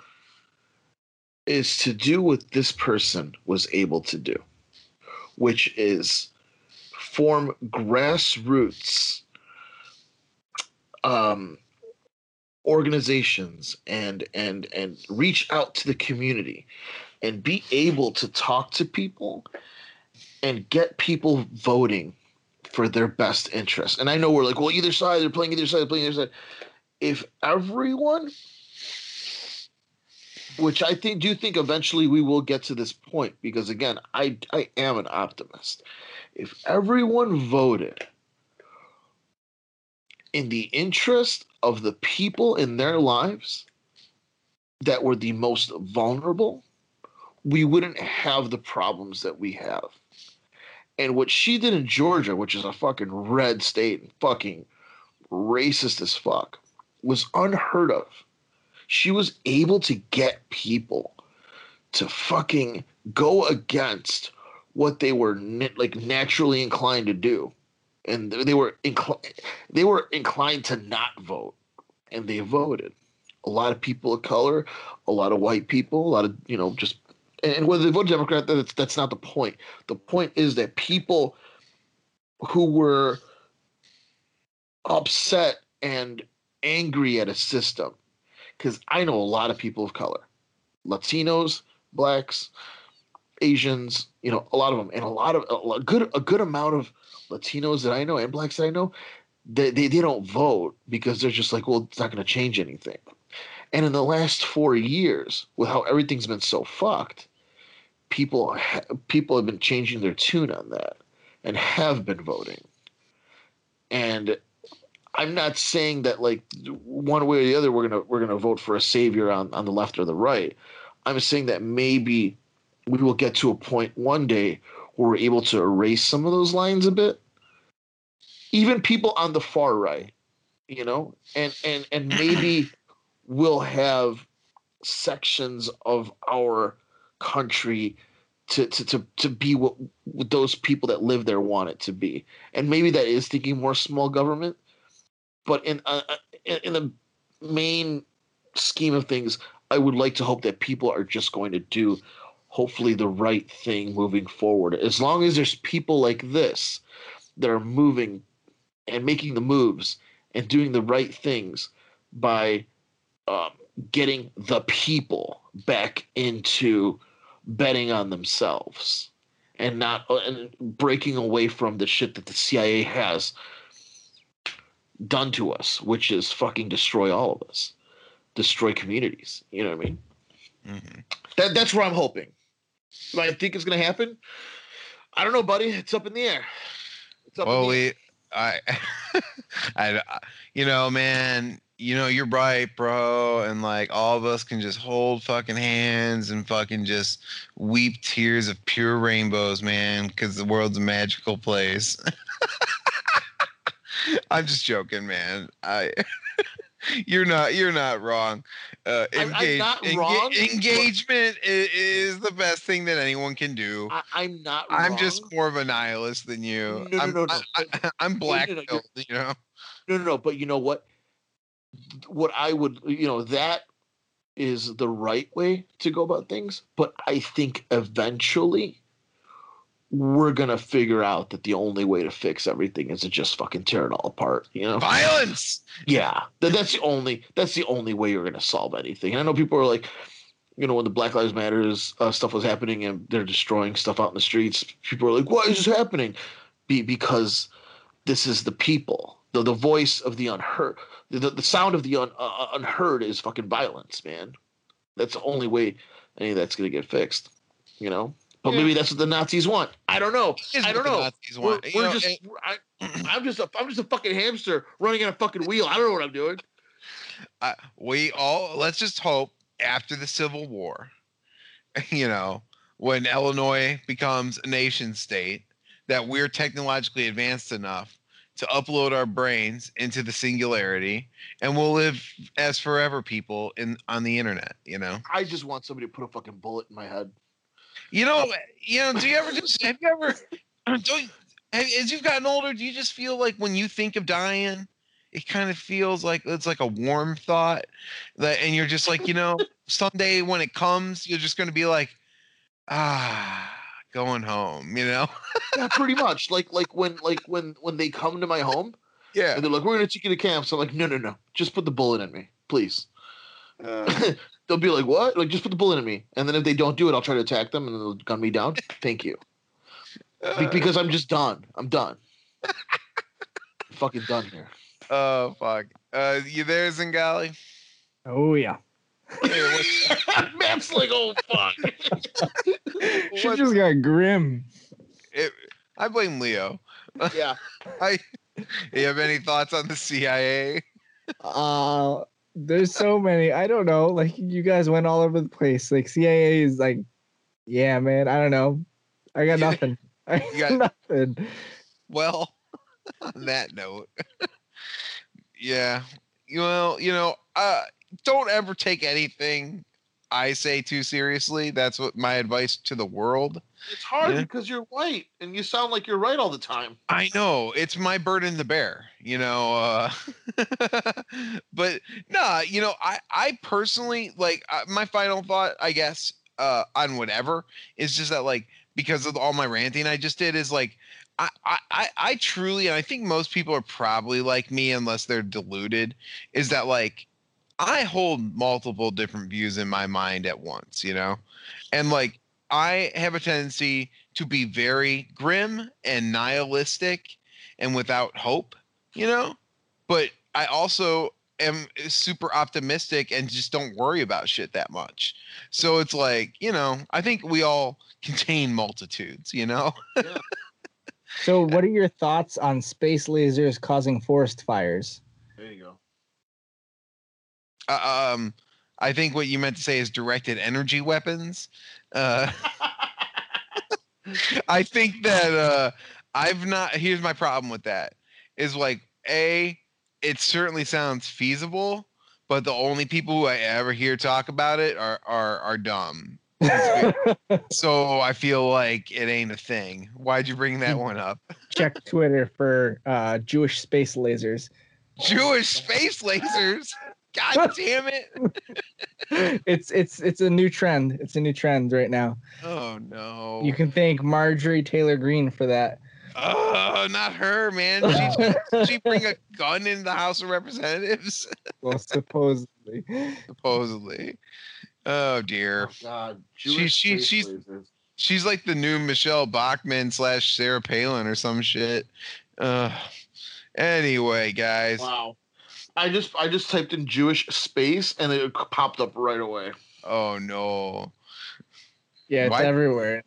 is to do what this person was able to do, which is form grassroots um, organizations and and and reach out to the community and be able to talk to people and get people voting for their best interest. And I know we're like, well, either side, they're playing either side, they're playing either side. If everyone, which I think do you think eventually we will get to this point, because again, I I am an optimist. If everyone voted in the interest of the people in their lives that were the most vulnerable, we wouldn't have the problems that we have. And what she did in Georgia, which is a fucking red state and fucking racist as fuck, was unheard of. She was able to get people to fucking go against what they were like naturally inclined to do, and they were inclined they were inclined to not vote, and they voted. A lot of people of color, a lot of white people, a lot of you know just and whether they vote Democrat, that's that's not the point. The point is that people who were upset and angry at a system, because I know a lot of people of color, Latinos, blacks, Asians, you know, a lot of them, and a lot of a good a good amount of Latinos that I know and blacks that I know, they they, they don't vote because they're just like, well, it's not going to change anything. And in the last four years, with how everything's been so fucked, people ha- people have been changing their tune on that and have been voting. And I'm not saying that like one way or the other we're gonna we're gonna vote for a savior on, on the left or the right. I'm saying that maybe we will get to a point one day where we're able to erase some of those lines a bit. Even people on the far right, you know, and and and maybe we'll have sections of our country to to to, to be what, what those people that live there want it to be and maybe that is thinking more small government but in uh, uh, in the main scheme of things i would like to hope that people are just going to do hopefully the right thing moving forward. As long as there's people like this that are moving and making the moves and doing the right things by um, getting the people back into betting on themselves and not uh, and breaking away from the shit that the CIA has done to us, which is fucking destroy all of us, destroy communities. You know what I mean? Mhm. That that's where I'm hoping. Do I think it's gonna happen? I don't know, buddy. It's up in the air. It's up Well, in the air. we, I, I, I- you know, man, you know, you're right, bro, and like all of us can just hold fucking hands and fucking just weep tears of pure rainbows, man, because the world's a magical place. I'm just joking, man. I, you're not, you're not wrong. Uh, I'm- I'm not enga- wrong, engagement is, the best thing that anyone can do. I, I'm not. I'm wrong. just more of a nihilist than you. No, no, I'm, no, no. I, I'm black no, no, pilled, you know. No, no, no. But you know what? What I would, you know, that is the right way to go about things. But I think eventually we're gonna figure out that the only way to fix everything is to just fucking tear it all apart. You know? Violence. Yeah, that, that's the only that's the only way you're gonna solve anything. And I know people are like, you know, when the Black Lives Matters uh, stuff was happening and they're destroying stuff out in the streets, people are like, "Why is this happening?" Be because this is the people. The the voice of the unheard, the the, sound of the un, uh, unheard is fucking violence, man. That's the only way any of that's gonna get fixed. You know. But maybe that's what the Nazis want. I don't know. I don't know. Nazis We're, we're know, just and- I, I'm just a I'm just a fucking hamster running on a fucking wheel. I don't know what I'm doing. I- we all let's just hope after the Civil War, you know, when Illinois becomes a nation state, that we're technologically advanced enough to upload our brains into the singularity, and we'll live as forever people in on the internet. You know, I just want somebody to put a fucking bullet in my head. You know, you know. Do you ever just have you ever don't have, as you've gotten older? Do you just feel like when you think of dying, it kind of feels like it's like a warm thought that and you're just like you know someday when it comes you're just going to be like ah going home you know yeah, pretty much. Like like when like when when they come to my home yeah and they're like, "We're gonna take you to camp." So I'm like, "No, no, no, just put the bullet in me, please." Uh, They'll be like, "What?" Like, just put the bullet in me, and then if they don't do it, I'll try to attack them, and they'll gun me down. Thank you, Be- because I'm just done. I'm done. fucking done here. oh fuck uh you there zingali Oh yeah. Map's like, "Oh fuck." She just got grim. it, i blame leo yeah. i you have any thoughts on the cia Uh there's so many. I don't know. Like you guys went all over the place. Like CIA is like, yeah, man. I don't know. I got nothing. I got got- nothing. Well, on that note, yeah. Well, you know, uh, don't ever take anything I say too seriously. That's what my advice to the world. It's hard Yeah. because you're white and you sound like you're right all the time. I know it's my burden to bear, you know. Uh, but nah, you know, I I personally like uh, my final thought, I guess, uh, on whatever is just that like because of all my ranting I just did is like I, I, I- I truly, and I think most people are probably like me, unless they're deluded, is that like I hold multiple different views in my mind at once, you know? And like I have a tendency to be very grim and nihilistic and without hope, you know? But I also am eh, super optimistic and just don't worry about shit that much. So it's like, you know, I think we all contain multitudes, you know? So, eh what are your thoughts on space lasers causing forest fires? There you go. Uh, um, I think what you meant to say is directed energy weapons. Uh, I think that uh, I've not. Here's my problem with that: is like a, it certainly sounds feasible, but the only people who I ever hear talk about it are are are dumb. so I feel like it ain't a thing. Why'd you bring that one up? Check Twitter for uh, Jewish space lasers. Jewish space lasers. God damn it! It's it's it's a new trend. It's a new trend right now. Oh no! You can thank Marjorie Taylor Greene for that. Oh, not her, man. She did she bring a gun in the House of Representatives? well, supposedly. Supposedly. Oh dear. Oh God. She- Jewish she- space she's- lasers. She's like the new Michele Bachmann slash Sarah Palin or some shit. Uh, anyway, guys. Wow. I just I just typed in Jewish space and it popped up right away. Oh no. Yeah, it's Why- everywhere.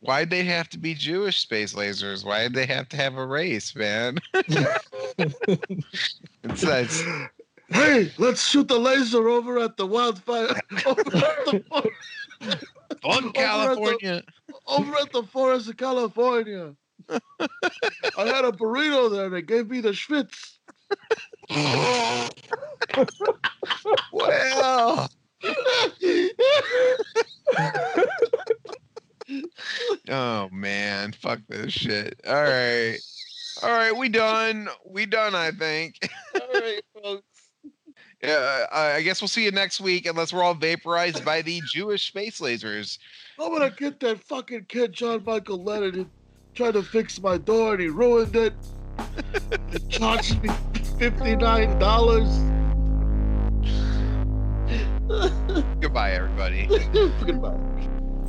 Why'd they have to be Jewish space lasers? Why'd they have to have a race, man? It's, it's Hey, let's shoot the laser over at the wildfire over at the, for- fun, California. over at the forest of California. I had a burrito there. They gave me the schwitz. Well. Oh man, fuck this shit. All right. All right, we done. We done, I think. All right, folks. Yeah, I I guess we'll see you next week unless we're all vaporized by the Jewish space lasers. I'm gonna get that fucking kid John Michael Lennon who tried to fix my door and he ruined it. Charged me fifty nine dollars. Goodbye, everybody. Goodbye.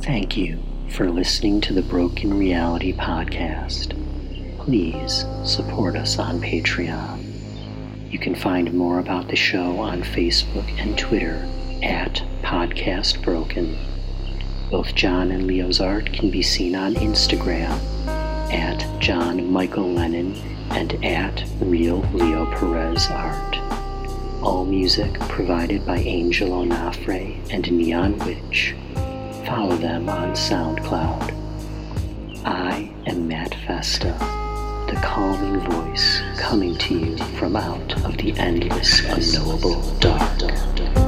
Thank you for listening to the Broken Reality Podcast. Please support us on Patreon. You can find more about the show on Facebook and Twitter at Podcast Broken. Both John and Leo's art can be seen on Instagram at John Michael Lennon and at Real Leo Perez Art. All music provided by Angel Onafre and Neon Witch. Follow them on SoundCloud. I am Matt Festa, the calming voice coming to you from out of the endless, unknowable dark.